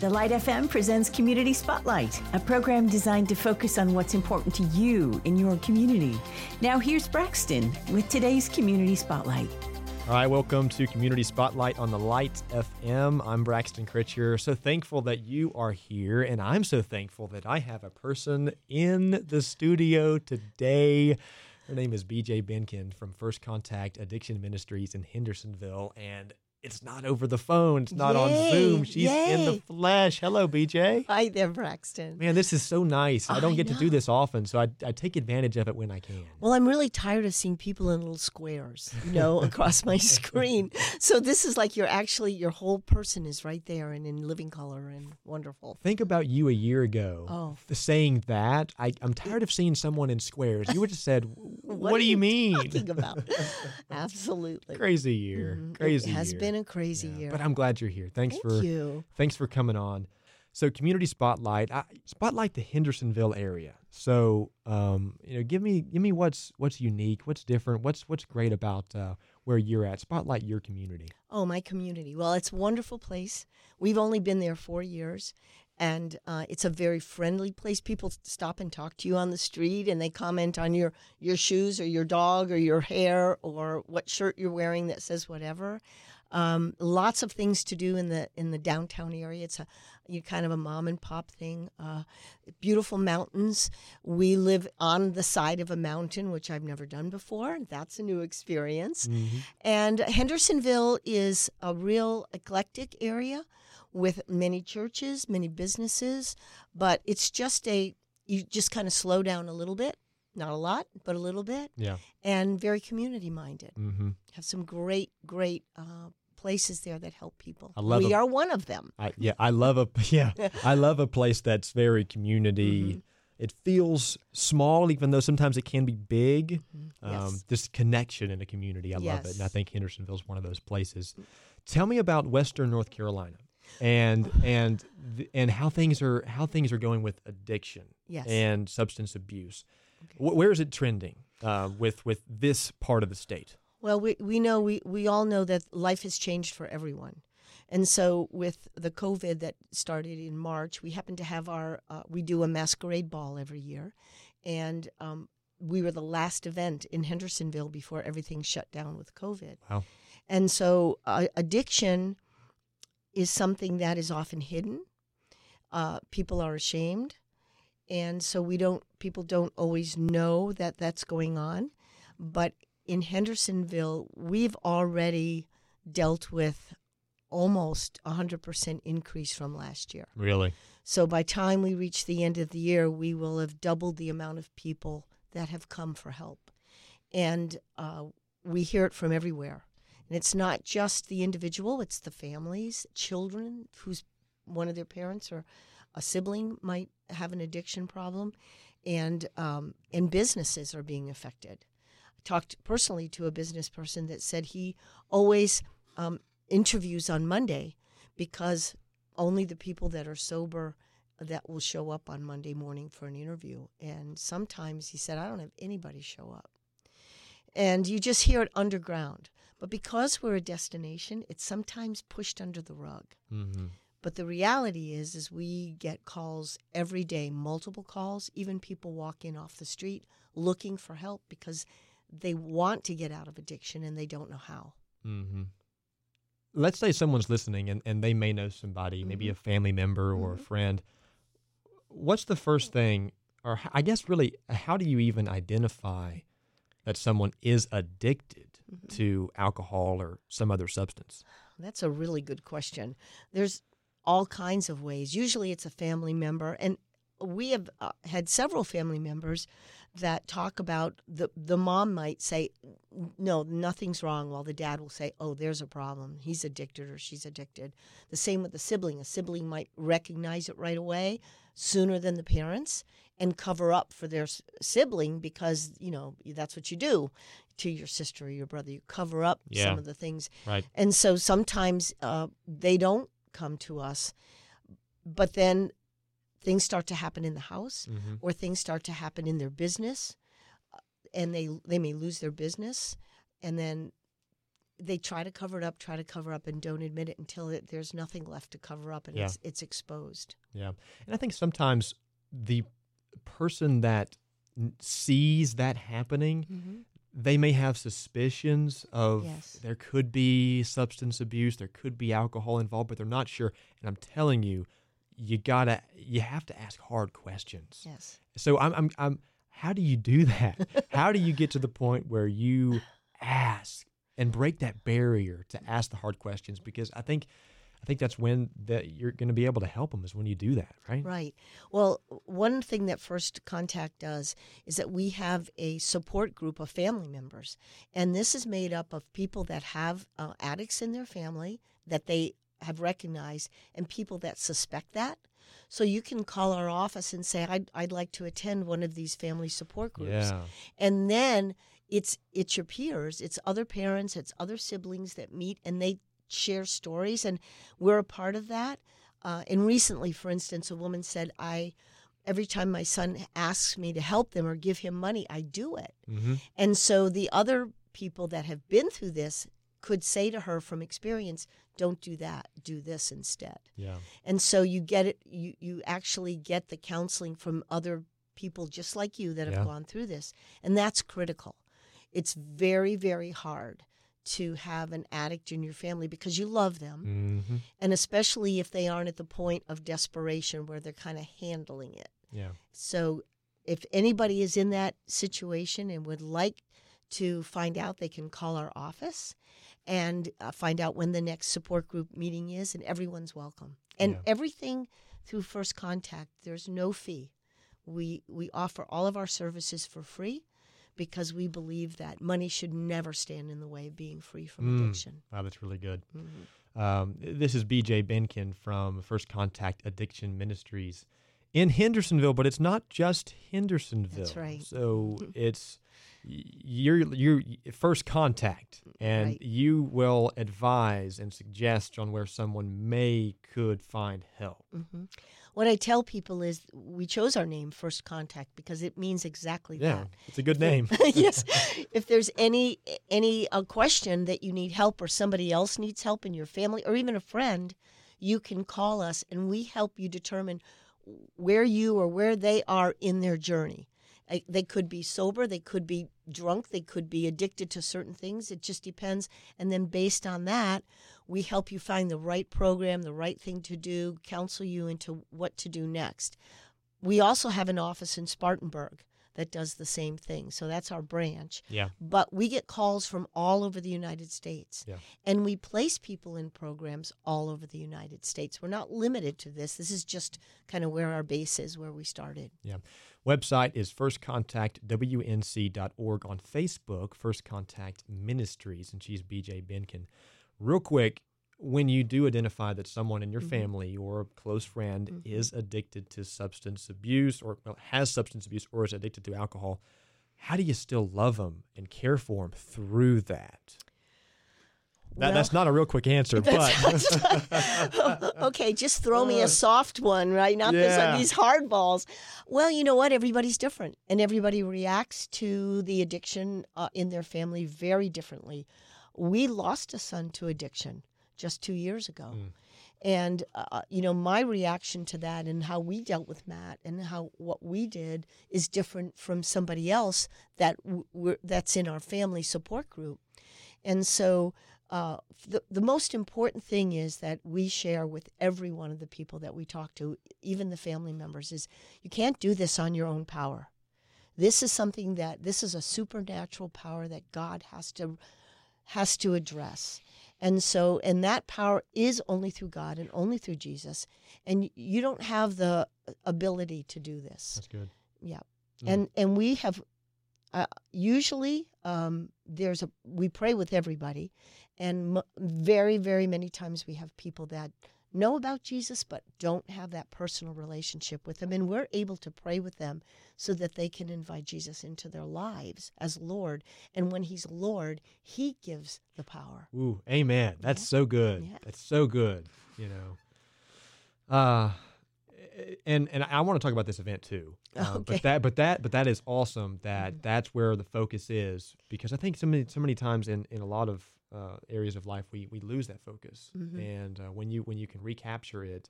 The Light FM presents Community Spotlight, a program designed to focus on what's important to you in your community. Now, here's Braxton with today's Community Spotlight. All right, welcome to Community Spotlight on the Light FM. I'm Braxton Critcher. So thankful that you are here, and I'm so thankful that I have a person in the studio today. Her name is BJ Behnken from First Contact Addiction Ministries in Hendersonville, and it's not over the phone. It's not on Zoom. She's in the flesh. Hello, BJ. Hi there, Braxton. Man, this is so nice. I don't I get to do this often, so I, I take advantage of it when I can. Well, I'm really tired of seeing people in little squares, you know, across my screen. So this is like you're actually your whole person is right there and in living color and wonderful. Think about you a year ago. Oh. saying that. I, I'm tired of seeing someone in squares. You would have said, "What, are do you, you mean?" Talking about absolutely Crazy year, Mhm. crazy. It has year. been a crazy Yeah, year. But I'm glad you're here. Thanks Thank for you. thanks for coming on. So, community spotlight, I, spotlight the Hendersonville area. So, um, you know, give me give me what's what's unique, what's different, what's what's great about uh, where you're at. Spotlight your community. Oh, my community. Well, it's a wonderful place. We've only been there four years, and uh, it's a very friendly place. People stop and talk to you on the street, and they comment on your your shoes or your dog or your hair or what shirt you're wearing that says whatever. Um, lots of things to do in the in the downtown area. It's a you kind of a mom and pop thing. Uh, beautiful mountains. We live on the side of a mountain, which I've never done before. That's a new experience. And Hendersonville is a real eclectic area with many churches, many businesses, but it's just a, you just kind of slow down a little bit, not a lot, but a little bit, Yeah. and very community minded. Mm-hmm. Have some great, great uh, places there that help people. I love we a- are one of them. I, yeah, I love a yeah, I love a place that's very community. Mm-hmm. It feels small, even though sometimes it can be big. Um, Yes. This connection in a community, I love it, and I think Hendersonville is one of those places. Tell me about Western North Carolina, and and and how things are how things are going with addiction Yes. and substance abuse. Wh- where is it trending uh, with with this part of the state? Well, we, we know, we, we all know that life has changed for everyone. And so, with the COVID that started in March, we happen to have our, uh, we do a masquerade ball every year. And um, we were the last event in Hendersonville before everything shut down with COVID. Wow. And so, uh, addiction is something that is often hidden. Uh, people are ashamed. And so, we don't, people don't always know that that's going on. But in Hendersonville, we've already dealt with almost 100% increase from last year. Really? So by time we reach the end of the year, we will have doubled the amount of people that have come for help. And uh, we hear it from everywhere. And it's not just the individual, it's the families, children whose one of their parents or a sibling might have an addiction problem, and, um, and businesses are being affected. I talked personally to a business person that said he always um, interviews on Monday because only the people that are sober that will show up on Monday morning for an interview. And sometimes he said, I don't have anybody show up. And you just hear it underground. But because we're a destination, it's sometimes pushed under the rug. Mm-hmm. But the reality is, is we get calls every day, multiple calls, even people walk in off the street looking for help because they want to get out of addiction and they don't know how. Mm-hmm. Let's say someone's listening and, and they may know somebody, maybe a family member or a friend. What's the first thing, or I guess really, how do you even identify that someone is addicted mm-hmm. to alcohol or some other substance? That's a really good question. There's all kinds of ways. Usually it's a family member. And we have uh, had several family members that talk about the, the mom might say, no, nothing's wrong, while the dad will say, oh, there's a problem. He's addicted or she's addicted. The same with the sibling. A sibling might recognize it right away sooner than the parents and cover up for their sibling because, you know, that's what you do to your sister or your brother. You cover up Yeah. some of the things Right. and so sometimes uh, they don't come to us, but then things start to happen in the house Mm-hmm. or things start to happen in their business uh, and they they may lose their business and then they try to cover it up, try to cover up, and don't admit it until it, there's nothing left to cover up and Yeah. it's it's exposed. Yeah. And I think sometimes the person that sees that happening, they may have suspicions of Yes. there could be substance abuse, there could be alcohol involved, but they're not sure. And I'm telling you, you gotta, you have to ask hard questions. Yes. So I'm, I'm, I'm. How do you do that? how do you get to the point where you ask and break that barrier to ask the hard questions? Because I think, I think that's when that you're going to be able to help them is when you do that, right? Right. Well, one thing that First Contact does is that we have a support group of family members. And this is made up of people that have uh, addicts in their family that they have recognized and people that suspect that. So you can call our office and say, I'd, I'd like to attend one of these family support groups. Yeah. And then it's it's your peers, it's other parents, it's other siblings that meet and they share stories, and we're a part of that. Uh, and recently, for instance, a woman said, "I every time my son asks me to help them or give him money, I do it." Mm-hmm. And so the other people that have been through this could say to her from experience, "Don't do that. Do this instead." Yeah. And so you get it. You you actually get the counseling from other people just like you that have Yeah. gone through this, and that's critical. It's very very hard to have an addict in your family because you love them, Mm-hmm. and especially if they aren't at the point of desperation where they're kind of handling it. Yeah. So if anybody is in that situation and would like to find out, they can call our office and uh, find out when the next support group meeting is, and everyone's welcome. And Yeah. everything through First Contact, there's no fee. We we offer all of our services for free because we believe that money should never stand in the way of being free from Mm. addiction. Wow, that's really good. Mhm. Um, this is BJ Behnken from First Contact Addiction Ministries in Hendersonville, but it's not just Hendersonville. right. So it's your you're First Contact, and Right. you will advise and suggest on where someone may could find help. hmm What I tell people is we chose our name First Contact because it means exactly Yeah, that. it's a good name. yes. If there's any any uh, question that you need help or somebody else needs help in your family or even a friend, you can call us and we help you determine where you or where they are in their journey. They could be sober, they could be drunk, they could be addicted to certain things. It just depends. And then based on that, we help you find the right program, the right thing to do, counsel you into what to do next. We also have an office in Spartanburg that does the same thing. So that's our branch. yeah, But we get calls from all over the United States. Yeah. And we place people in programs all over the United States. We're not limited to this. This is just kind of where our base is, where we started. yeah. Website is firstcontactwnc.org. On Facebook, First Contact Ministries, and she's BJ Behnken. Real quick, when you do identify that someone in your Mhm. family or a close friend Mhm. is addicted to substance abuse or well, has substance abuse or is addicted to alcohol, how do you still love them and care for them through that? That, that's not a real quick answer, but okay, just throw me a soft one, right? Not this, Yeah. these hard balls. Well, you know what? Everybody's different, and everybody reacts to the addiction uh, in their family very differently. We lost a son to addiction just two years ago. Mm. And uh, you know my reaction to that and how we dealt with Matt and how what we did is different from somebody else that we're, that's in our family support group. And so uh, the, the most important thing is that we share with every one of the people that we talk to, even the family members, is you can't do this on your own power. This is something that this is a supernatural power that God has to has to address. And so and that power is only through God and only through Jesus. And you don't have the ability to do this. that's good. Yeah, Mm. and and we have uh, usually um, there's a we pray with everybody, and m- very very many times we have people that know about Jesus but don't have that personal relationship with him, and we're able to pray with them so that they can invite Jesus into their lives as Lord, and when He's Lord, He gives the power. Ooh, amen. That's Yeah. so good. Yeah. That's so good. You know. Uh and and I want to talk about this event too. Um, Okay. But that but that but that is awesome that Mhm. that's where the focus is because I think so many so many times in in a lot of uh, areas of life, we we lose that focus, Mm-hmm. and uh, when you when you can recapture it,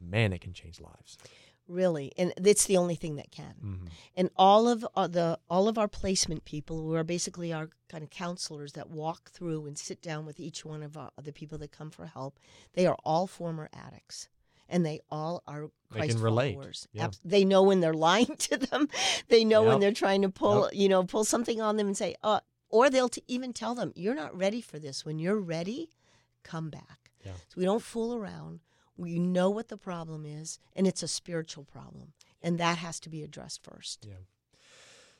man, it can change lives. really and it's the only thing that can Mhm. and all of uh, the all of our placement people who are basically our kind of counselors that walk through and sit down with each one of our, the people that come for help they are all former addicts and they all are They Christ can relate. followers. Yeah. They know when they're lying to them. They know when they're trying to pull, you know, pull something on them and say, uh, or they'll t- even tell them, "You're not ready for this. When you're ready, come back." Yeah. So we don't fool around. We know what the problem is, and it's a spiritual problem, and that has to be addressed first. Yeah.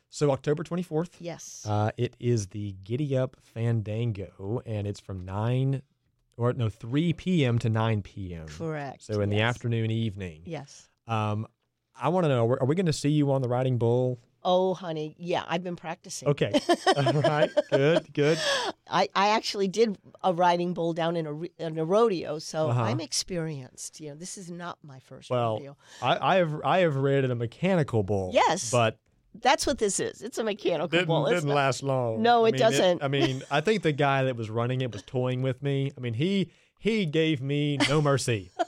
So October twenty fourth. Yes. Uh, it is the Giddy Up Fandango, and it's from nine or no three p.m. to nine p.m. Correct. So in the afternoon, evening. Yes. Um, I want to know: Are we going to see you on the Riding Bull? Oh, honey, yeah, I've been practicing. Okay. All right. Good. Good. I, I actually did a riding bull down in a in a rodeo, so Uh-huh. I'm experienced. You know, this is not my first Well, rodeo. I, I have I have ridden a mechanical bull. Yes. But That's what this is. It's a mechanical didn't, bull. It didn't last long. No, I it mean, doesn't. I mean, I think the guy that was running it was toying with me. I mean, he he gave me no mercy.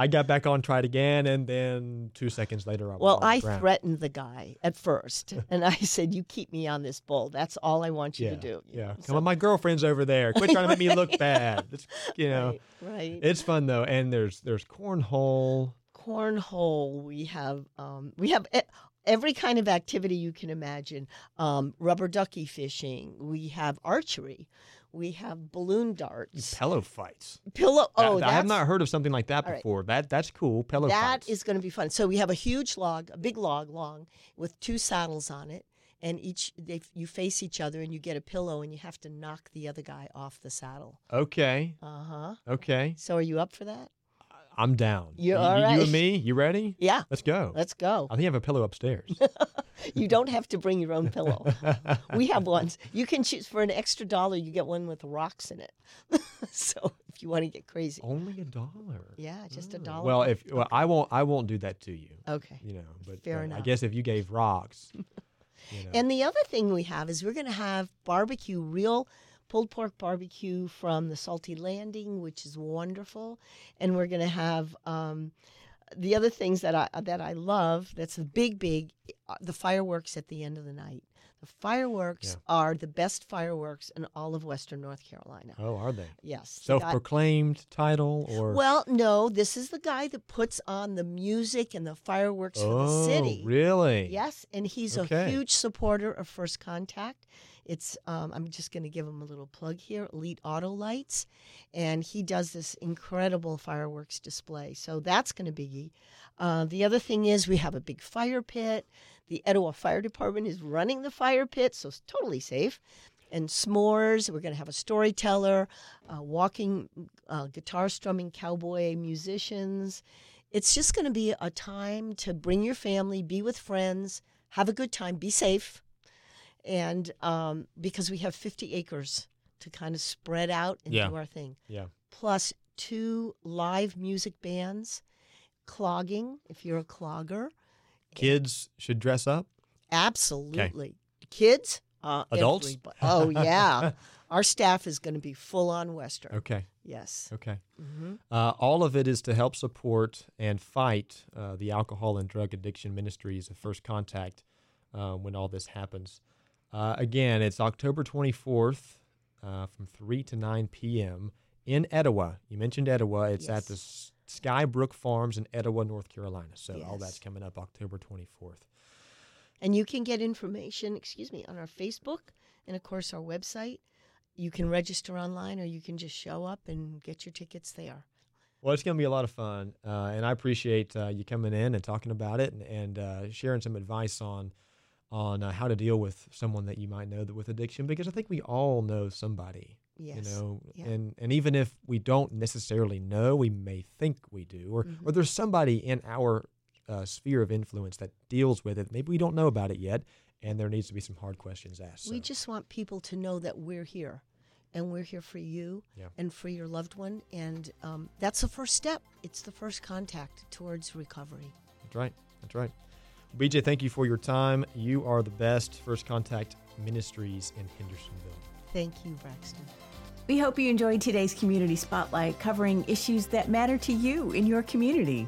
I got back on, tried again, and then two seconds later, I was Well, I ground. threatened the guy at first, and I said, "You keep me on this bull. That's all I want you Yeah, to do." you yeah. know, Come so- on, my girlfriend's over there. Quit trying to make me look bad. It's, you know, Right, right. it's fun though, and there's there's cornhole. cornhole. We have um, we have every kind of activity you can imagine. Um, rubber ducky fishing. We have archery. We have balloon darts. Pillow fights. Pillow. Oh, I that's, have not heard of something like that all right. before. That that's cool. Pillow That fights. is going to be fun. So we have a huge log, a big log, long, with two saddles on it, and each they you face each other, and you get a pillow, and you have to knock the other guy off the saddle. okay. Uh huh. Okay. So are you up for that? I'm down. You, all you- you and me. You ready? Yeah. Let's go. Let's go. I think I have a pillow upstairs. You don't have to bring your own pillow. we have ones. You can choose for an extra dollar. You get one with rocks in it. so if you want to get crazy, Only a dollar. yeah, just a Oh. dollar. Well, if well, I won't, I won't do that to you. okay. You know, but Fair enough. I guess if you gave rocks, you know. And the other thing we have is we're going to have barbecue, real pulled pork barbecue from the Salty Landing, which is wonderful. And we're going to have um, the other things that I that I love. That's the big, big, uh, the fireworks at the end of the night. The fireworks Yeah. are the best fireworks in all of Western North Carolina. oh, are they Yes. the guy- self-proclaimed title or? well, no, this is the guy that puts on the music and the fireworks for oh, the city. really? Yes, and he's Okay. a huge supporter of First Contact. It's um, I'm just going to give him a little plug here, Elite Auto Lights, and he does this incredible fireworks display. So that's going to be. Uh, the other thing is we have a big fire pit. The Etowah Fire Department is running the fire pit, so it's totally safe. And s'mores. We're going to have a storyteller, uh, walking, uh, guitar strumming cowboy musicians. It's just going to be a time to bring your family, be with friends, have a good time, be safe, and um, because we have 50 acres to kind of spread out and Yeah. do our thing. Yeah. Plus two live music bands, clogging if you're a clogger. Kids should dress up. Absolutely. Kids, uh, Adults? everybo- Oh yeah, our staff is going to be full on Western. Okay. Yes. Okay. hmm Uh, all of it is to help support and fight uh, the alcohol and drug addiction ministries of First Contact uh, when all this happens. Uh, again, it's October 24th uh, from 3 to 9 p.m. in Etowah. You mentioned Etowah. It's at the S- Skybrook Farms in Etowah, North Carolina. So all that's coming up October 24th. And you can get information, excuse me, on our Facebook and of course our website. You can register online or you can just show up and get your tickets there. Well, it's going to be a lot of fun, uh, and I appreciate uh, you coming in and talking about it and, and uh, sharing some advice on on uh, how to deal with someone that you might know that with addiction, because I think we all know somebody, Yes. you know, Yeah. and and even if we don't necessarily know, we may think we do, or Mm-hmm. or there's somebody in our uh, sphere of influence that deals with it. Maybe we don't know about it yet, and there needs to be some hard questions asked. We just want people to know that we're here and we're here for you Yeah. and for your loved one. And um, that's the first step. It's the first contact towards recovery. That's right. That's right. BJ, thank you for your time. You are the best First Contact Ministries in Hendersonville. Thank you, Braxton. We hope you enjoyed today's Community Spotlight covering issues that matter to you in your community.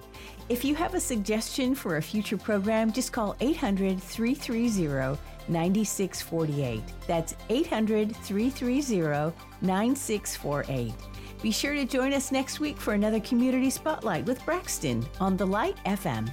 If you have a suggestion for a future program, just call 800 330 9648. That's 800 330 9648. Be sure to join us next week for another Community Spotlight with Braxton on The Light FM.